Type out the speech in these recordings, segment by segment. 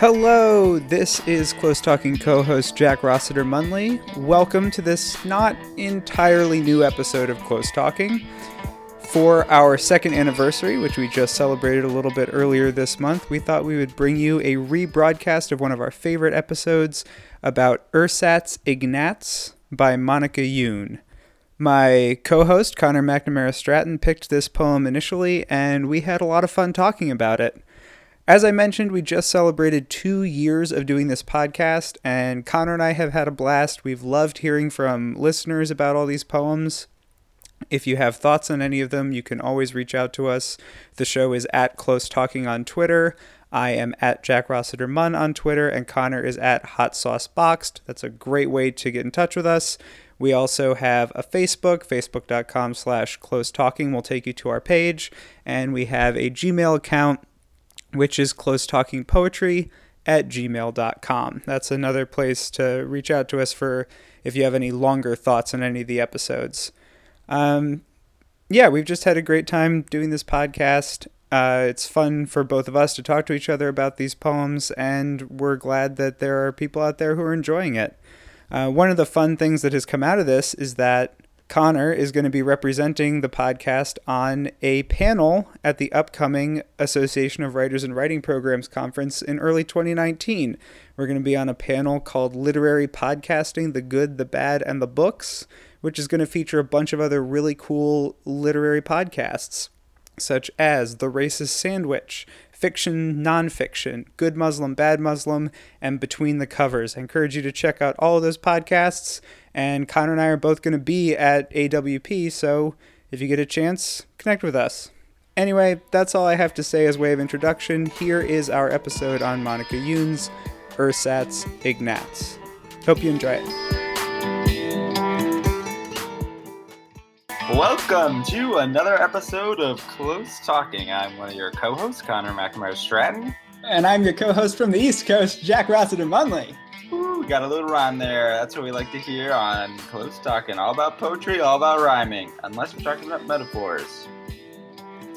Hello, this is Close Talking co host Jack Rossiter Munley. Welcome to this not entirely new episode of Close Talking. For our second anniversary, which we just celebrated a little bit earlier this month, we thought we would bring you a rebroadcast of one of our favorite episodes about Ersatz Ignatz by Monica Youn. My co host, Connor McNamara Stratton, picked this poem initially, and we had a lot of fun talking about it. As I mentioned, we just celebrated two years of doing this podcast, and Connor and I have had a blast. We've loved hearing from listeners about all these poems. If you have thoughts on any of them, you can always reach out to us. The show is at Close Talking on Twitter. I am at Jack Rossiter Munn on Twitter, and Connor is at Hot Sauce Boxed. That's a great way to get in touch with us. We also have a Facebook, facebook.com slash close talking will take you to our page. And we have a Gmail account, which is close talking poetry at gmail.com. That's another place to reach out to us for if you have any longer thoughts on any of the episodes. Um, yeah, we've just had a great time doing this podcast. Uh, it's fun for both of us to talk to each other about these poems, and we're glad that there are people out there who are enjoying it. Uh, one of the fun things that has come out of this is that Connor is going to be representing the podcast on a panel at the upcoming Association of Writers and Writing Programs conference in early 2019. We're going to be on a panel called Literary Podcasting The Good, the Bad, and the Books, which is going to feature a bunch of other really cool literary podcasts, such as The Racist Sandwich, Fiction, Nonfiction, Good Muslim, Bad Muslim, and Between the Covers. I encourage you to check out all of those podcasts. And Connor and I are both going to be at AWP, so if you get a chance, connect with us. Anyway, that's all I have to say as way of introduction. Here is our episode on Monica Youn's Ersatz Ignatz. Hope you enjoy it. Welcome to another episode of Close Talking. I'm one of your co-hosts, Connor McNamara Stratton. And I'm your co host from the East Coast, Jack Rossiter Munley. Got a little rhyme there. That's what we like to hear on Close Talking. All about poetry, all about rhyming. Unless we're talking about metaphors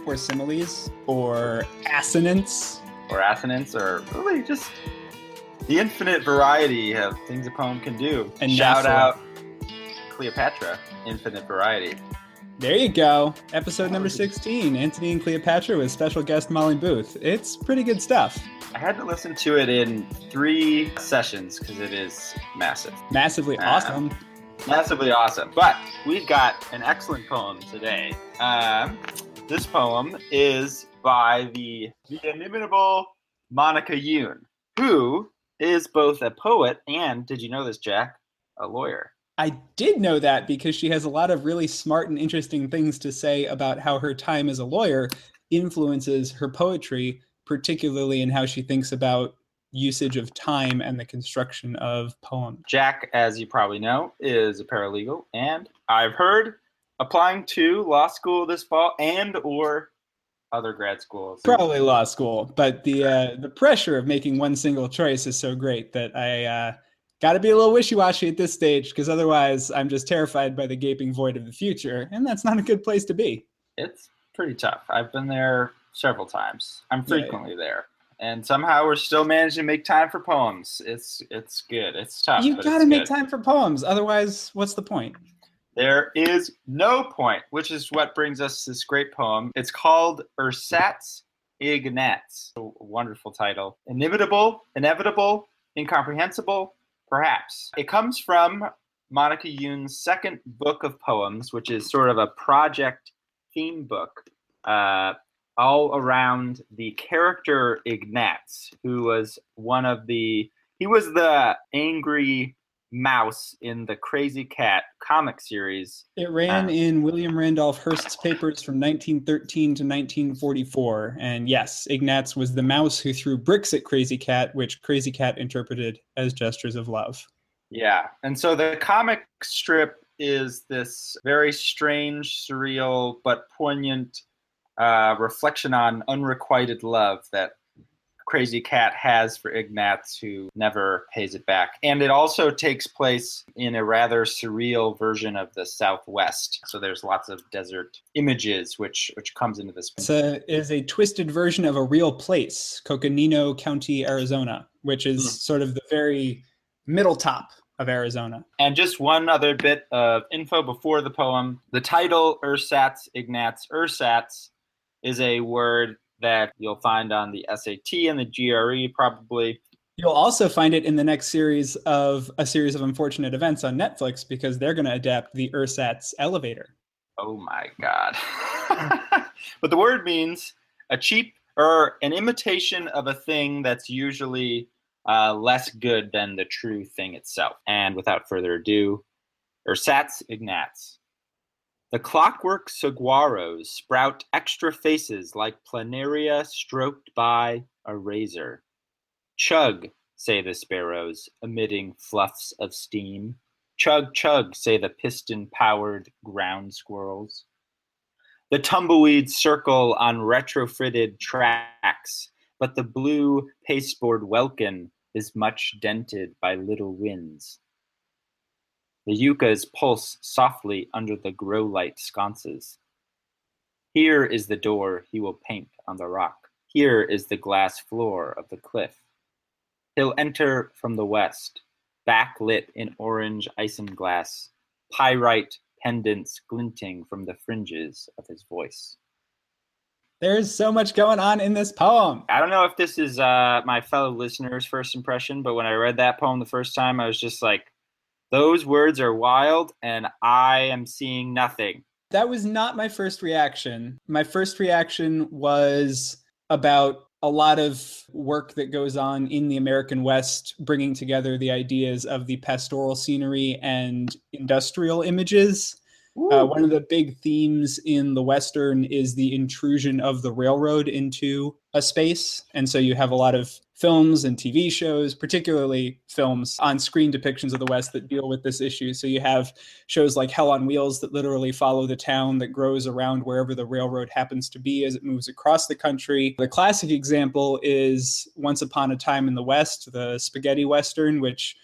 Or similes, or assonance. or assonance, or really just the infinite variety of things a poem can do. And shout out Cleopatra, infinite variety. There you go. Episode number 16 Antony and Cleopatra with special guest Molly Booth. It's pretty good stuff. I had to listen to it in three sessions because it is massive. Massively Ah. awesome. massively awesome. But we've got an excellent poem today. Um, this poem is by the, the inimitable Monica Youn, who is both a poet and, did you know this, Jack, a lawyer. I did know that because she has a lot of really smart and interesting things to say about how her time as a lawyer influences her poetry, particularly in how she thinks about usage of time and the construction of poems. Jack, as you probably know, is a paralegal, and I've heard applying to law school this fall and or other grad schools. Probably law school, but the uh, the pressure of making one single choice is so great that I uh, got to be a little wishy washy at this stage because otherwise I'm just terrified by the gaping void of the future, and that's not a good place to be. it's pretty tough. I've been there several times. I'm Yeah. frequently there. And somehow we're still managing to make time for poems. It's it's good. It's tough. You've got to make good. time for poems, otherwise, what's the point? There is no point, which is what brings us this great poem. It's called Ersatz Ignatz. A wonderful title. Inimitable, inevitable, incomprehensible, perhaps. It comes from Monica Youn's second book of poems, which is sort of a project theme book, uh, all around the character Ignatz, who was one of the he was the angry mouse in the Krazy Kat comic series. It ran Ah. in William Randolph Hearst's papers from 1913 to 1944. And yes, Ignatz was the mouse who threw bricks at Krazy Kat, which Krazy Kat interpreted as gestures of love. Yeah. And so the comic strip is this very strange, surreal, but poignant uh, reflection on unrequited love that Krazy Kat has for Ignatz, who never pays it back. And it also takes place in a rather surreal version of the Southwest. So there's lots of desert images, which which comes into this. It's a, it is a twisted version of a real place, Coconino County, Arizona, which is mm. sort of the very middle top of Arizona. And just one other bit of info before the poem. The title Ersatz Ignatz Ersatz is a word that you'll find on the SAT and the GRE probably. You'll also find it in the next series of a series of unfortunate events on Netflix because they're going to adapt the Ersatz elevator. Oh my God. but the word means a cheap or an imitation of a thing that's usually uh, less good than the true thing itself. And without further ado, Ersatz Ignatz. The clockwork saguaros sprout extra faces like planaria stroked by a razor. Chug, say the sparrows, emitting fluffs of steam. Chug, chug, say the piston powered ground squirrels. The tumbleweeds circle on retrofitted tracks, but the blue pasteboard welkin is much dented by little winds. The yuccas pulse softly under the grow-light sconces. Here is the door he will paint on the rock. Here is the glass floor of the cliff. He'll enter from the west, backlit in orange isinglass, pyrite pendants glinting from the fringes of his voice. There's so much going on in this poem. I don't know if this is uh, my fellow listeners' first impression, but when I read that poem the first time, I was just like, those words are wild, and I am seeing nothing. That was not my first reaction. My first reaction was about a lot of work that goes on in the American West, bringing together the ideas of the pastoral scenery and industrial images. Uh, one of the big themes in the Western is the intrusion of the railroad into a space. And so you have a lot of films and TV shows, particularly films on screen depictions of the West that deal with this issue. So you have shows like Hell on Wheels that literally follow the town that grows around wherever the railroad happens to be as it moves across the country. The classic example is Once Upon a Time in the West, the spaghetti Western, which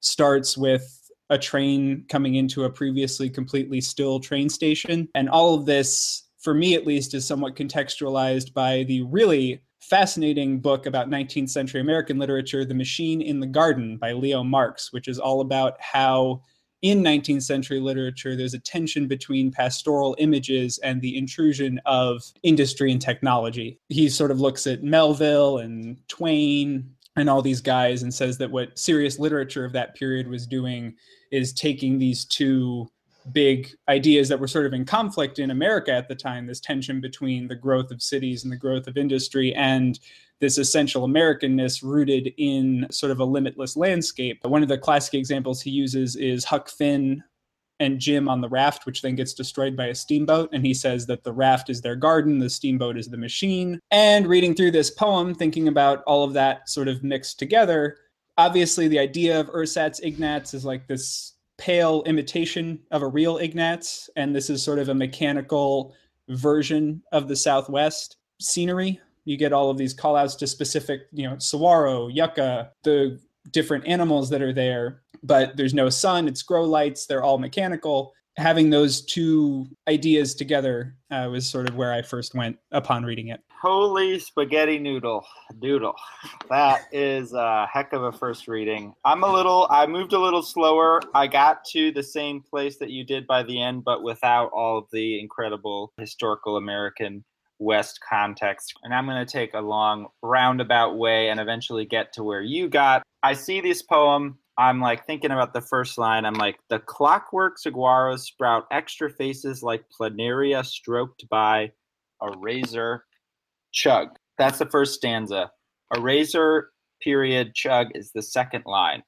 starts with a train coming into a previously completely still train station. And all of this, for me at least, is somewhat contextualized by the really fascinating book about 19th century American literature, The Machine in the Garden by Leo Marx, which is all about how in 19th century literature there's a tension between pastoral images and the intrusion of industry and technology. He sort of looks at Melville and Twain and all these guys and says that what serious literature of that period was doing is taking these two big ideas that were sort of in conflict in America at the time this tension between the growth of cities and the growth of industry and this essential Americanness rooted in sort of a limitless landscape. One of the classic examples he uses is Huck Finn and Jim on the raft, which then gets destroyed by a steamboat. And he says that the raft is their garden, the steamboat is the machine. And reading through this poem, thinking about all of that sort of mixed together, obviously the idea of Ersatz Ignatz is like this pale imitation of a real Ignatz. And this is sort of a mechanical version of the Southwest scenery. You get all of these call outs to specific, you know, saguaro, yucca, the different animals that are there but there's no sun. It's grow lights. They're all mechanical. Having those two ideas together uh, was sort of where I first went upon reading it. Holy spaghetti noodle doodle. That is a heck of a first reading. I'm a little, I moved a little slower. I got to the same place that you did by the end, but without all of the incredible historical American West context. And I'm going to take a long roundabout way and eventually get to where you got. I see this poem I'm like thinking about the first line. I'm like, the clockwork saguaros sprout extra faces like planaria stroked by a razor chug. That's the first stanza. A razor period chug is the second line.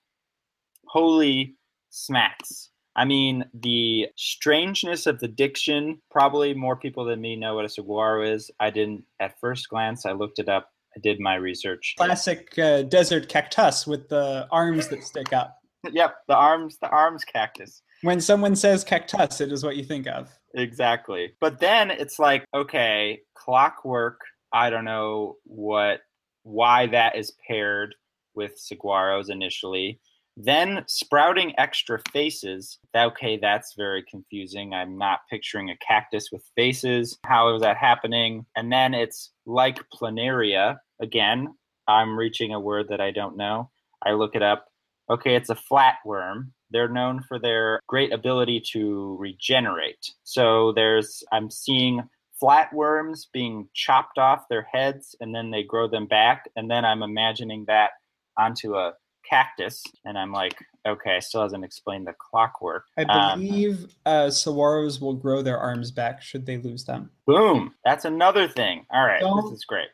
Holy smacks. I mean, the strangeness of the diction, probably more people than me know what a saguaro is. I didn't at first glance, I looked it up I did my research. Classic uh, desert cactus with the arms that stick up. yep, the arms, the arms cactus. When someone says cactus, it is what you think of. Exactly. But then it's like, okay, clockwork. I don't know what why that is paired with saguaros initially. Then sprouting extra faces. Okay, that's very confusing. I'm not picturing a cactus with faces. How is that happening? And then it's like planaria. Again, I'm reaching a word that I don't know. I look it up. Okay, it's a flatworm. They're known for their great ability to regenerate. So there's, I'm seeing flatworms being chopped off their heads and then they grow them back. And then I'm imagining that onto a cactus. And I'm like, okay, I still hasn't explained the clockwork. I um, believe um, uh, saguaros will grow their arms back should they lose them. Boom. That's another thing. All right, Don't this is great.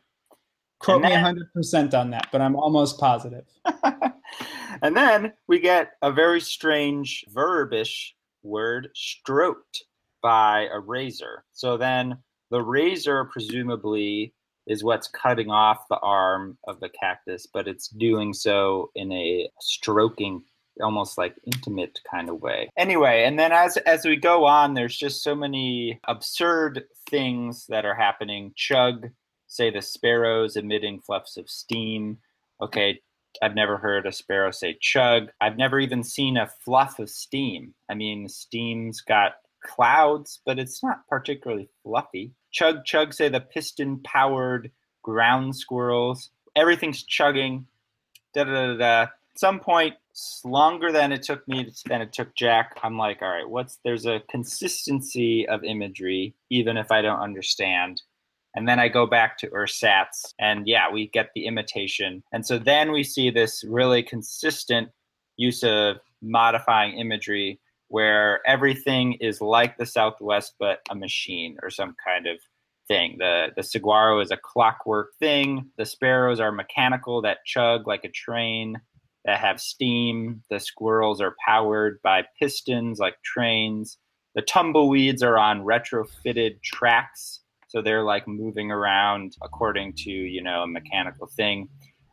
Quote me 100% on that, but I'm almost positive. and then we get a very strange verbish word, stroked by a razor. So then the razor presumably is what's cutting off the arm of the cactus, but it's doing so in a stroking almost like intimate kind of way. Anyway, and then as as we go on, there's just so many absurd things that are happening. Chug, say the sparrows emitting fluffs of steam. Okay, I've never heard a sparrow say chug. I've never even seen a fluff of steam. I mean, steam's got clouds, but it's not particularly fluffy. Chug chug say the piston powered ground squirrels. Everything's chugging. Da da da da. At some point, longer than it took me than it took Jack. I'm like, all right, what's there's a consistency of imagery, even if I don't understand. And then I go back to ersatz, and yeah, we get the imitation. And so then we see this really consistent use of modifying imagery where everything is like the Southwest but a machine or some kind of thing. The the saguaro is a clockwork thing. The sparrows are mechanical that chug like a train that have steam. The squirrels are powered by pistons like trains. The tumbleweeds are on retrofitted tracks, so they're like moving around according to, you know, a mechanical thing.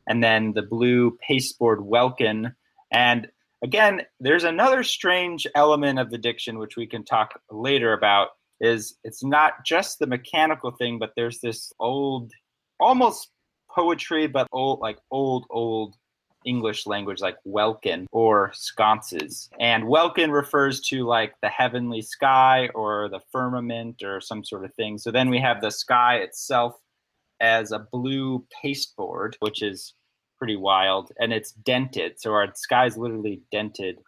And then the blue pasteboard welkin and again, there's another strange element of the diction which we can talk later about. Is it's not just the mechanical thing, but there's this old, almost poetry, but old like old old English language like welkin or sconces. And welkin refers to like the heavenly sky or the firmament or some sort of thing. So then we have the sky itself as a blue pasteboard, which is pretty wild, and it's dented. So our sky's literally dented.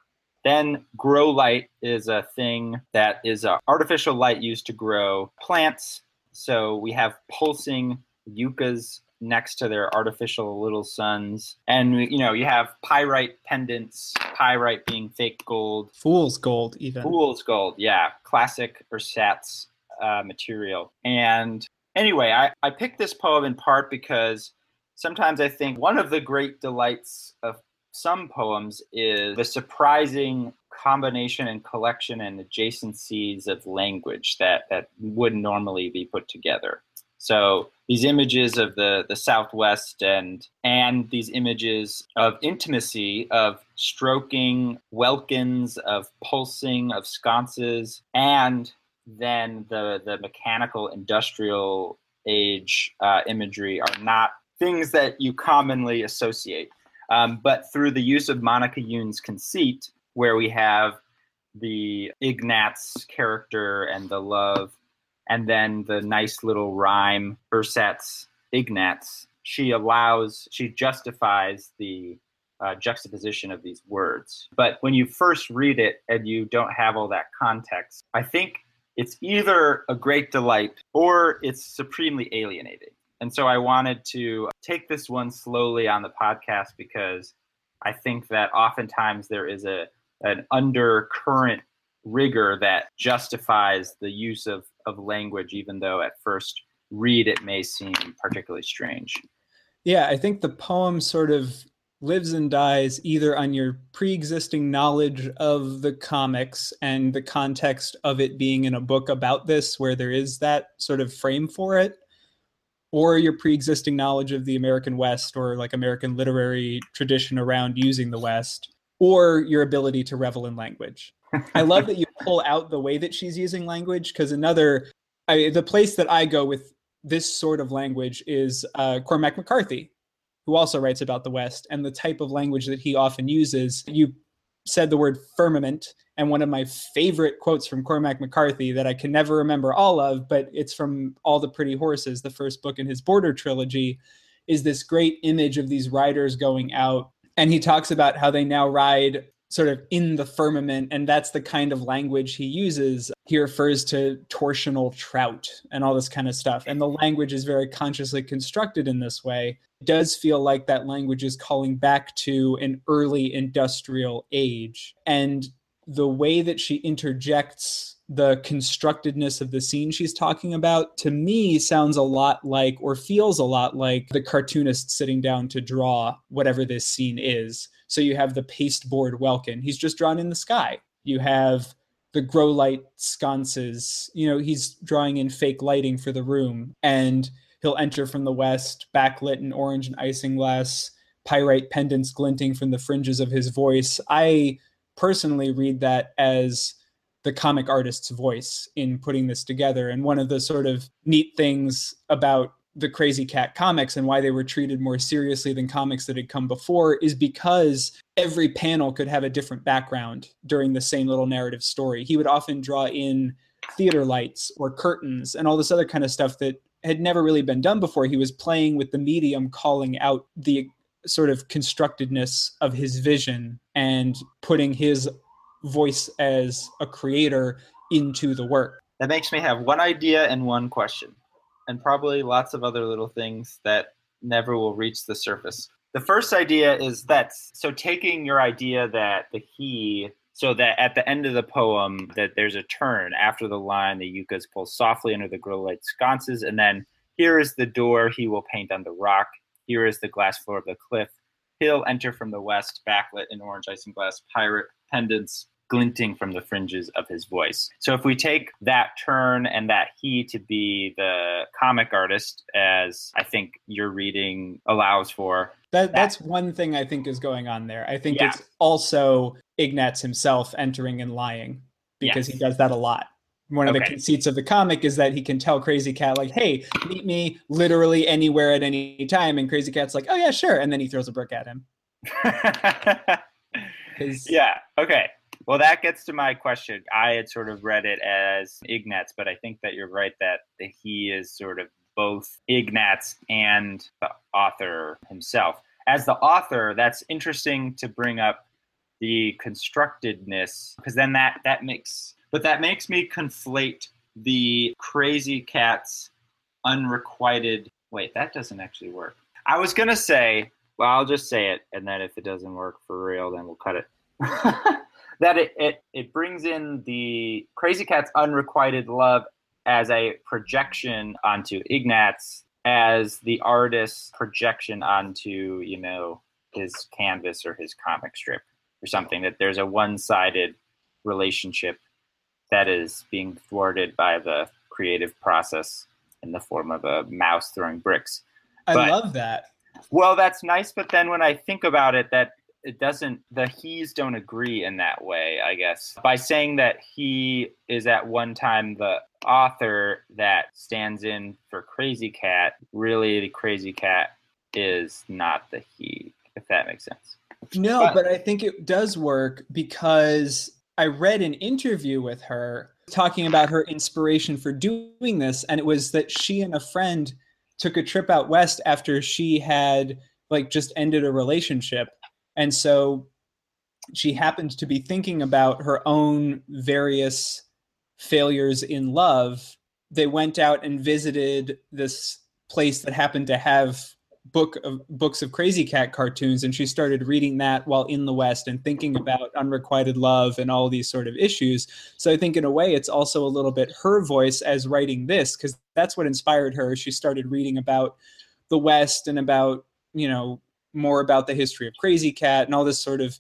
Then grow light is a thing that is an artificial light used to grow plants. So we have pulsing yuccas next to their artificial little suns. And, you know, you have pyrite pendants, pyrite being fake gold. Fool's gold, even. Fool's gold, yeah. Classic ersatz uh, material. And anyway, I, I picked this poem in part because sometimes I think one of the great delights of some poems is the surprising combination and collection and adjacencies of language that, that would normally be put together. So these images of the, the Southwest and and these images of intimacy, of stroking welkins, of pulsing, of sconces, and then the the mechanical industrial age uh, imagery are not things that you commonly associate. Um, but through the use of Monica Youn's conceit, where we have the Ignatz character and the love, and then the nice little rhyme, ersatz Ignatz, she allows, she justifies the uh, juxtaposition of these words. But when you first read it and you don't have all that context, I think it's either a great delight or it's supremely alienating. And so I wanted to take this one slowly on the podcast because I think that oftentimes there is a an undercurrent rigor that justifies the use of, of language, even though at first read it may seem particularly strange. Yeah, I think the poem sort of lives and dies either on your pre-existing knowledge of the comics and the context of it being in a book about this where there is that sort of frame for it or your pre-existing knowledge of the American West or like American literary tradition around using the West, or your ability to revel in language. I love that you pull out the way that she's using language because another, I, the place that I go with this sort of language is uh, Cormac McCarthy, who also writes about the West, and the type of language that he often uses. You said the word firmament, and one of my favorite quotes from Cormac McCarthy that I can never remember all of, but it's from All the Pretty Horses, the first book in his Border trilogy, is this great image of these riders going out. And he talks about how they now ride sort of in the firmament, and that's the kind of language he uses. He refers to torsional trout and all this kind of stuff. And the language is very consciously constructed in this way. It does feel like that language is calling back to an early industrial age. And the way that she interjects the constructedness of the scene she's talking about to me sounds a lot like or feels a lot like the cartoonist sitting down to draw whatever this scene is so you have the pasteboard welkin. He's just drawn in the sky. You have the grow light sconces. You know, he's drawing in fake lighting for the room. And he'll enter from the west, backlit in orange and isinglass, pyrite pendants glinting from the fringes of his voice. I personally read that as the comic artist's voice in putting this together. And one of the sort of neat things about the Krazy Kat comics and why they were treated more seriously than comics that had come before is because every panel could have a different background during the same little narrative story. He would often draw in theater lights or curtains and all this other kind of stuff that had never really been done before. He was playing with the medium, calling out the sort of constructedness of his vision and putting his voice as a creator into the work. That makes me have one idea and one question and probably lots of other little things that never will reach the surface. The first idea is that so taking your idea that the he so that at the end of the poem that there's a turn after the line the yuccas pull softly under the grill light sconces and then here is the door he will paint on the rock. Here is the glass floor of the cliff. He'll enter from the west backlit in orange isinglass pirate pendants glinting from the fringes of his voice. So if we take that turn and that he to be the comic artist, as I think your reading allows for. That, that's one thing I think is going on there. I think yeah. it's also Ignatz himself entering and lying because yes. he does that a lot. One of okay. the conceits of the comic is that he can tell Krazy Kat, like, hey, meet me literally anywhere at any time. And Krazy Kat's like, oh, yeah, sure. And then he throws a brick at him. yeah. Okay. Well, that gets to my question. I had sort of read it as Ignatz, but I think that you're right that he is sort of both Ignatz and the author himself. As the author, that's interesting to bring up the constructedness because then that that makes but that makes me conflate the Krazy Kat's unrequited wait that doesn't actually work i was going to say well i'll just say it and then if it doesn't work for real then we'll cut it that it, it, it brings in the Krazy Kat's unrequited love as a projection onto Ignatz as the artist's projection onto, you know, his canvas or his comic strip or something, that there's a one sided relationship that is being thwarted by the creative process in the form of a mouse throwing bricks. I but, love that. Well, that's nice, but then when I think about it, that it doesn't the he's don't agree in that way i guess. By saying that he is at one time the author that stands in for Krazy Kat really the Krazy Kat is not the he if that makes sense. No but, but i think it does work because i read an interview with her talking about her inspiration for doing this and it was that she and a friend took a trip out west after she had like just ended a relationship and so she happened to be thinking about her own various failures in love. They went out and visited this place that happened to have book of books of Krazy Kat cartoons and she started reading that while in the west and thinking about unrequited love and all these sort of issues so i think in a way it's also a little bit her voice as writing this because that's what inspired her she started reading about the west and about you know more about the history of Krazy Kat and all this sort of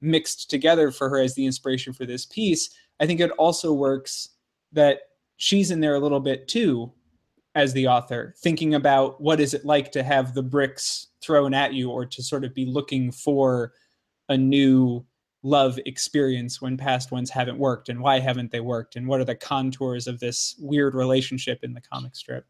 mixed together for her as the inspiration for this piece. I think it also works that she's in there a little bit too as the author, thinking about what is it like to have the bricks thrown at you or to sort of be looking for a new love experience when past ones haven't worked and why haven't they worked and what are the contours of this weird relationship in the comic strip.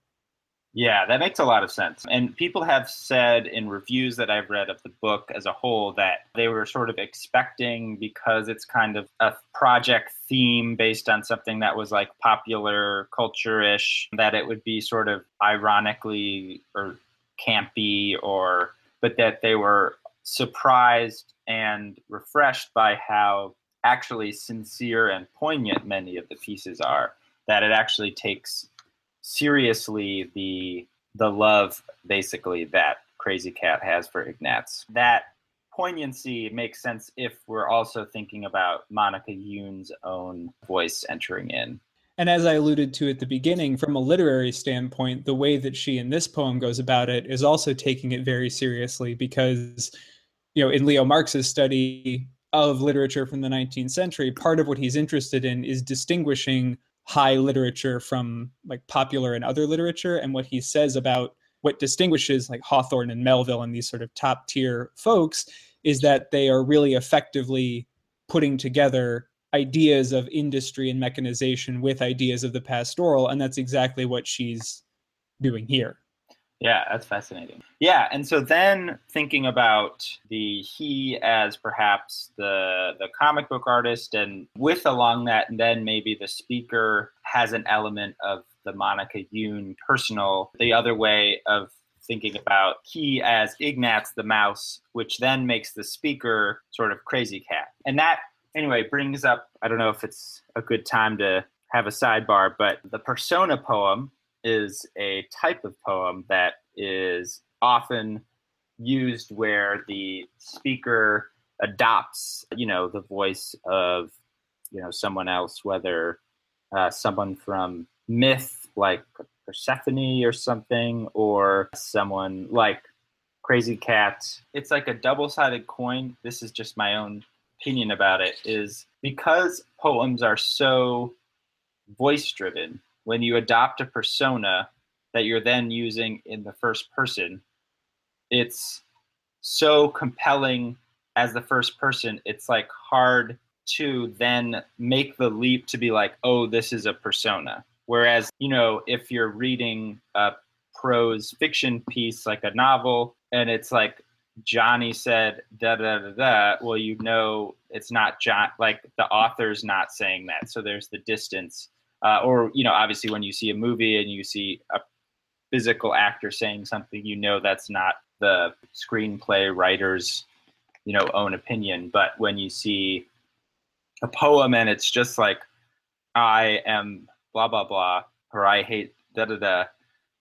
Yeah, that makes a lot of sense. And people have said in reviews that I've read of the book as a whole that they were sort of expecting because it's kind of a project theme based on something that was like popular culture ish, that it would be sort of ironically or campy or, but that they were surprised and refreshed by how actually sincere and poignant many of the pieces are, that it actually takes seriously the the love basically that Krazy Kat has for Ignatz. That poignancy makes sense if we're also thinking about Monica Youn's own voice entering in. And as I alluded to at the beginning, from a literary standpoint, the way that she in this poem goes about it is also taking it very seriously because, you know, in Leo Marx's study of literature from the 19th century, part of what he's interested in is distinguishing high literature from like popular and other literature. And what he says about what distinguishes like Hawthorne and Melville and these sort of top tier folks is that they are really effectively putting together ideas of industry and mechanization with ideas of the pastoral. And that's exactly what she's doing here. Yeah, that's fascinating. Yeah, and so then thinking about the he as perhaps the the comic book artist, and with along that, and then maybe the speaker has an element of the Monica Youn personal. The other way of thinking about he as Ignatz the mouse, which then makes the speaker sort of Krazy Kat, and that anyway brings up. I don't know if it's a good time to have a sidebar, but the persona poem is a type of poem that is often used where the speaker adopts, you know, the voice of, you know, someone else, whether uh, someone from myth like Persephone or something, or someone like Krazy Kat. It's like a double sided coin. This is just my own opinion about it, is because poems are so voice driven when you adopt a persona that you're then using in the first person, it's so compelling as the first person, it's like hard to then make the leap to be like, oh, this is a persona. Whereas, you know, if you're reading a prose fiction piece like a novel and it's like Johnny said da da da da, well, you know it's not John, like the author's not saying that. So there's the distance uh, or you know obviously when you see a movie and you see a physical actor saying something you know that's not the screenplay writer's you know own opinion. But when you see a poem and it's just like i am blah blah blah or i hate da da da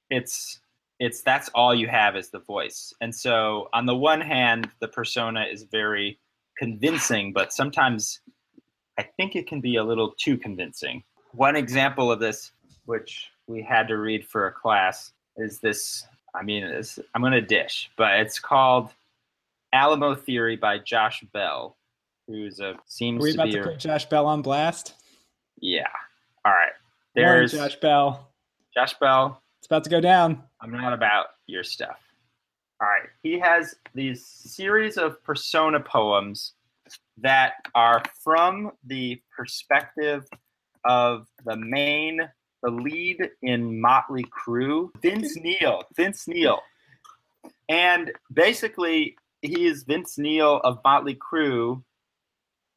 it's it's that's all you have is the voice. And so on the one hand the persona is very convincing but sometimes i think it can be a little too convincing one example of this, which we had to read for a class, is this. I mean, I'm going to dish, but it's called Alamo Theory by Josh Bell, who's a seems Are we to about be to put Josh Bell on blast? Yeah. All right. There's There's Josh Bell. Josh Bell. It's about to go down. I'm not about your stuff. All right. He has these series of persona poems that are from the perspective of the main, the lead in Motley Crue, Vince Neil. Vince Neil. And basically, he is Vince Neil of Motley Crue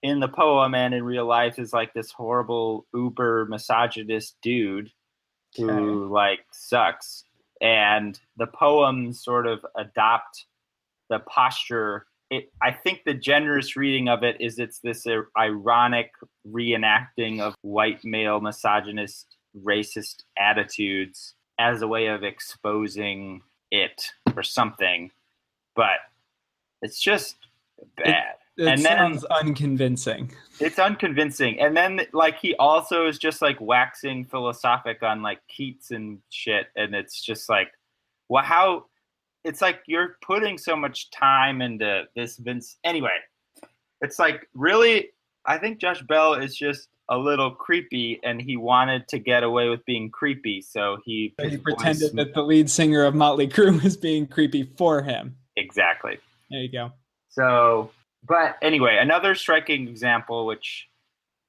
in the poem and in real life is like this horrible uber misogynist dude who okay. like sucks and the poems sort of adopt the posture it, I think the generous reading of it is it's this ironic reenacting of white male misogynist racist attitudes as a way of exposing it or something but it's just bad. it, it and sounds then, unconvincing. It's unconvincing. And then like he also is just like waxing philosophic on like keats and shit and it's just like well how it's like you're putting so much time into this Vince. Anyway, it's like really, I think Josh Bell is just a little creepy, and he wanted to get away with being creepy, so he so he pretended that the lead singer of Motley Crue was being creepy for him. Exactly. There you go. So, but anyway, another striking example, which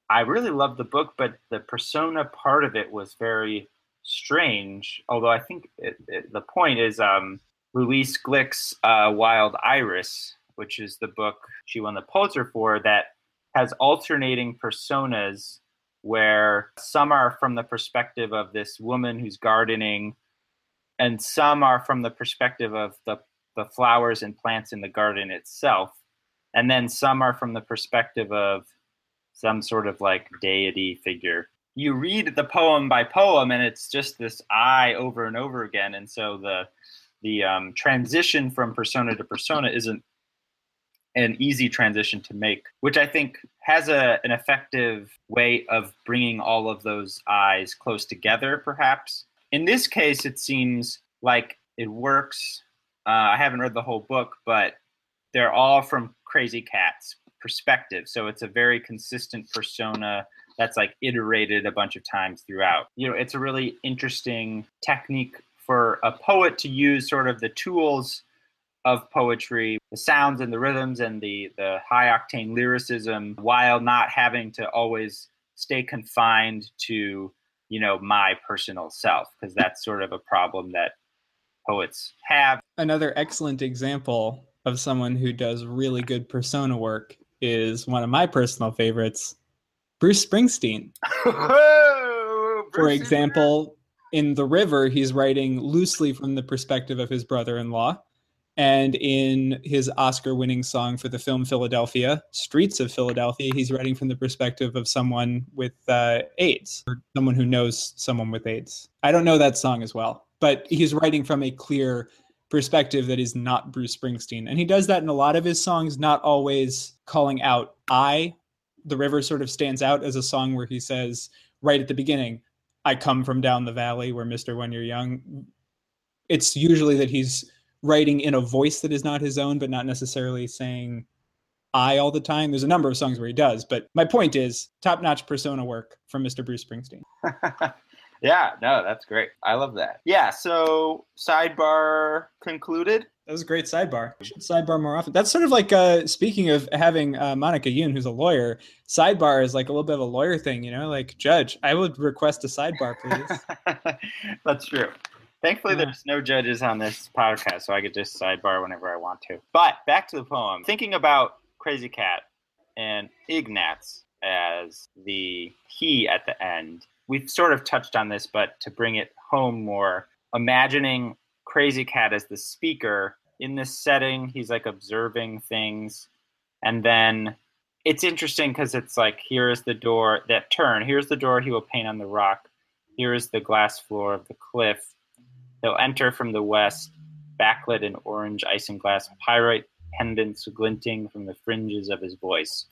I really loved the book, but the persona part of it was very strange. Although I think it, it, the point is um, Louise Glück's uh, Wild Iris, which is the book she won the Pulitzer for, that has alternating personas where some are from the perspective of this woman who's gardening, and some are from the perspective of the, the flowers and plants in the garden itself. And then some are from the perspective of some sort of like deity figure. You read the poem by poem, and it's just this eye over and over again. And so the the um, transition from persona to persona isn't an easy transition to make, which I think has a, an effective way of bringing all of those eyes close together, perhaps. In this case, it seems like it works. Uh, I haven't read the whole book, but they're all from Krazy Kat's perspective. So it's a very consistent persona that's like iterated a bunch of times throughout. You know, it's a really interesting technique for a poet to use sort of the tools of poetry, the sounds and the rhythms and the the high octane lyricism, while not having to always stay confined to you know my personal self, because that's sort of a problem that poets have. Another excellent example of someone who does really good persona work is one of my personal favorites, Bruce Springsteen. For example, in The River, he's writing loosely from the perspective of his brother in law. And in his Oscar winning song for the film Philadelphia, Streets of Philadelphia, he's writing from the perspective of someone with uh, AIDS or someone who knows someone with AIDS. I don't know that song as well, but he's writing from a clear perspective that is not Bruce Springsteen. And he does that in a lot of his songs, not always calling out I. The River sort of stands out as a song where he says, right at the beginning, I come from down the valley where Mr. When You're Young. It's usually that he's writing in a voice that is not his own, but not necessarily saying I all the time. There's a number of songs where he does, but my point is top notch persona work from Mr. Bruce Springsteen. yeah, no, that's great. I love that. Yeah, so sidebar concluded. That was a great sidebar. should sidebar more often. That's sort of like uh, speaking of having uh, Monica Youn, who's a lawyer. Sidebar is like a little bit of a lawyer thing, you know. Like judge, I would request a sidebar, please. That's true. Thankfully, yeah. there's no judges on this podcast, so I could just sidebar whenever I want to. But back to the poem. Thinking about Krazy Kat and Ignatz as the he at the end, we've sort of touched on this, but to bring it home more, imagining Krazy Kat as the speaker in this setting, he's like observing things. And then it's interesting because it's like, here is the door that turn, here's the door he will paint on the rock, here is the glass floor of the cliff They'll enter from the west, backlit in orange isinglass pyrite pendants glinting from the fringes of his voice.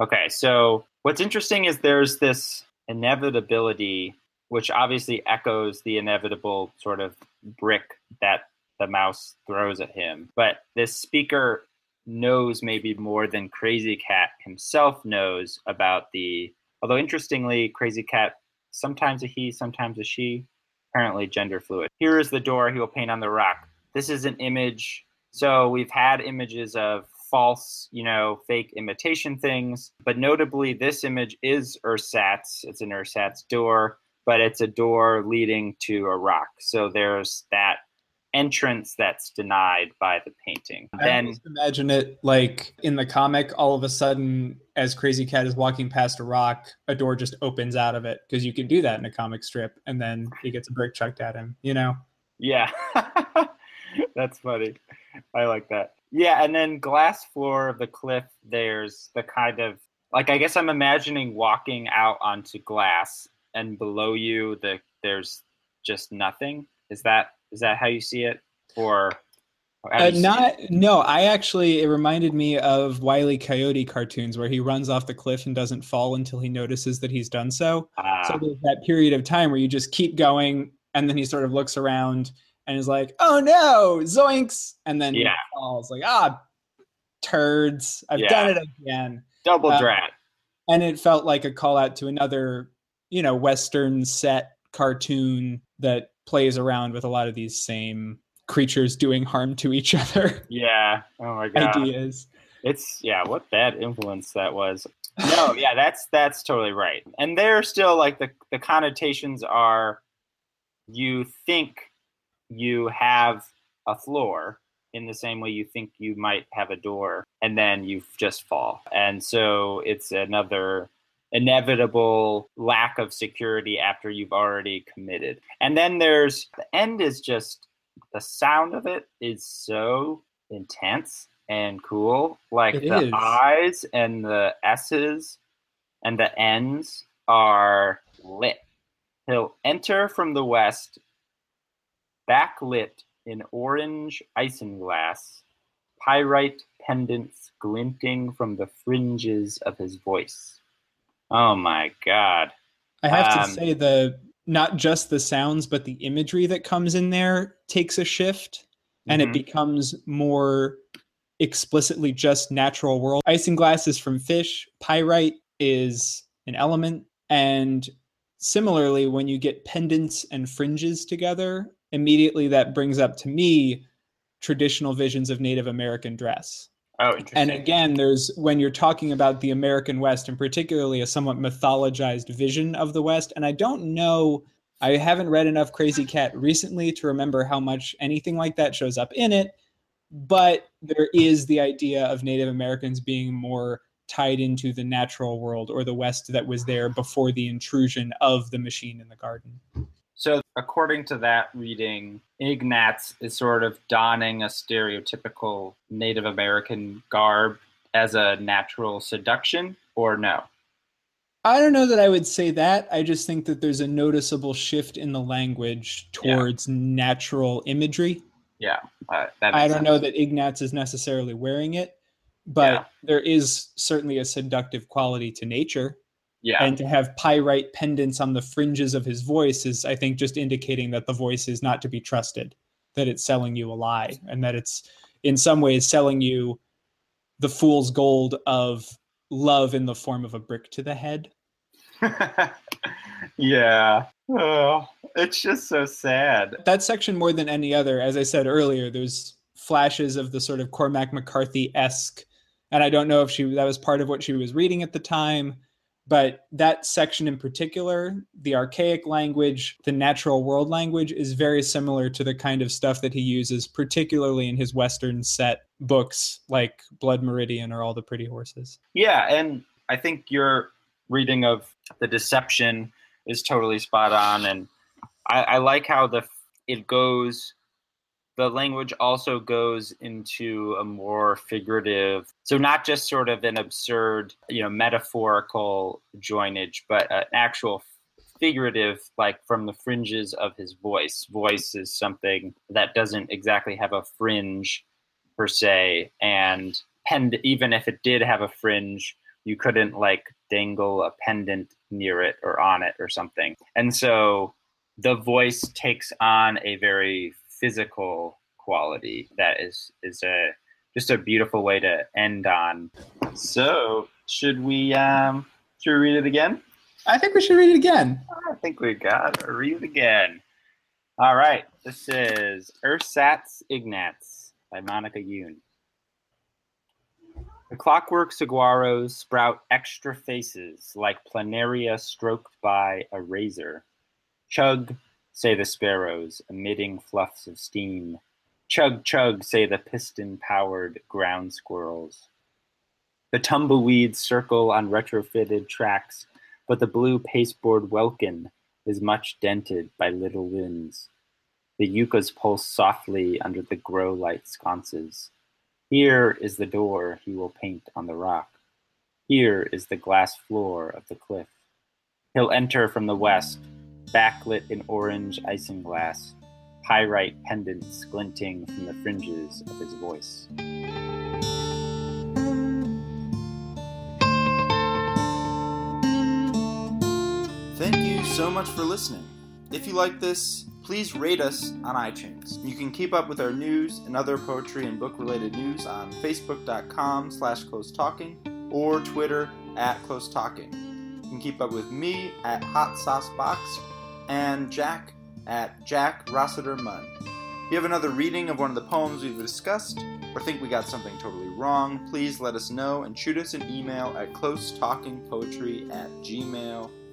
Okay, so what's interesting is there's this inevitability, which obviously echoes the inevitable sort of brick that the mouse throws at him. But this speaker knows maybe more than Krazy Kat himself knows about the. Although interestingly, Krazy Kat sometimes a he, sometimes a she apparently gender fluid. Here is the door he will paint on the rock. This is an image. So we've had images of false, you know, fake imitation things, but notably this image is Ersatz. It's an Ersatz door, but it's a door leading to a rock. So there's that entrance that's denied by the painting. I then just imagine it like in the comic, all of a sudden, as Krazy Kat is walking past a rock, a door just opens out of it because you can do that in a comic strip, and then he gets a brick chucked at him. You know? Yeah, that's funny. I like that. Yeah, and then glass floor of the cliff. There's the kind of like I guess I'm imagining walking out onto glass, and below you, the there's just nothing. Is that is that how you see it, or? Uh, not no. I actually it reminded me of Wiley Coyote cartoons where he runs off the cliff and doesn't fall until he notices that he's done so. Uh, so there's that period of time where you just keep going, and then he sort of looks around and is like, "Oh no, zoinks!" And then yeah. falls like, "Ah, turds! I've yeah. done it again." Double uh, drat. And it felt like a call out to another, you know, Western set cartoon that plays around with a lot of these same creatures doing harm to each other. Yeah. Oh my god. Ideas. It's yeah, what bad influence that was. No, yeah, that's that's totally right. And they're still like the the connotations are you think you have a floor in the same way you think you might have a door and then you just fall. And so it's another inevitable lack of security after you've already committed. And then there's the end is just the sound of it is so intense and cool. Like It the is. I's and the S's and the N's are lit. He'll enter from the west, backlit in orange isinglass, pyrite pendants glinting from the fringes of his voice. Oh my god. I have to Um, say the not just the sounds, but the imagery that comes in there takes a shift, and it Mhm. becomes more explicitly just natural world. Isinglass is from fish. Pyrite is an element, and similarly, when you get pendants and fringes together, immediately that brings up to me traditional visions of Native American dress. Oh, interesting. And again, there's when you're talking about the American West, and particularly a somewhat mythologized vision of the West. And I don't know, I haven't read enough Krazy Kat recently to remember how much anything like that shows up in it. But there is the idea of Native Americans being more tied into the natural world or the West that was there before the intrusion of the machine in the garden. So, according to that reading, Ignatz is sort of donning a stereotypical Native American garb as a natural seduction, or no? I don't know that I would say that. I just think that there's a noticeable shift in the language Yeah. towards natural imagery. Yeah, uh, that I don't sense. know that Ignatz is necessarily wearing it, but Yeah. there is certainly a seductive quality to nature. Yeah, And to have pyrite pendants on the fringes of his voice is, I think, just indicating that the voice is not to be trusted, that it's selling you a lie, and that it's in some ways selling you the fool's gold of love in the form of a brick to the head. yeah. Oh, it's just so sad. that section more than any other, as I said earlier, there's flashes of the sort of Cormac McCarthy esque, and I don't know if she that was part of what she was reading at the time, but that section in particular, the archaic language, the natural world language, is very similar to the kind of stuff that he uses, particularly in his Western set books like Blood Meridian or All the Pretty Horses. Yeah, and I think your reading of the deception is totally spot on, and I, I like how the it goes. The language also goes into a more figurative, so not just sort of an absurd, you know, metaphorical joinage, but an actual figurative, like from the fringes of his voice. Voice is something that doesn't exactly have a fringe per se, and pend even if it did have a fringe, you couldn't like dangle a pendant near it or on it or something. And so the voice takes on a very physical quality that is is a just a beautiful way to end on. So should we um should we read it again? I think we should read it again. I think we got to read it again. All right, this is Ersatz Ignatz by Monica Youn. The clockwork saguaros sprout extra faces like planaria stroked by a razor. Chug, say the sparrows, emitting fluffs of steam. Chug, chug, say the piston powered ground squirrels. The tumbleweeds circle on retrofitted tracks, but the blue pasteboard welkin is much dented by little winds. The yuccas pulse softly under the grow light sconces. Here is the door he will paint on the rock. Here is the glass floor of the cliff. He'll enter from the west, backlit in orange isinglass, pyrite pendants glinting from the fringes of his voice. Thank you so much for listening. If you like this, please rate us on iTunes. You can keep up with our news and other poetry and book-related news on facebook.com slash close talking or Twitter at close talking. You can keep up with me at Hot Sauce Box and Jack at Jack Rossiter Munn. If you have another reading of one of the poems we've discussed or think we got something totally wrong, please let us know and shoot us an email at closetalkingpoetry at gmail.com.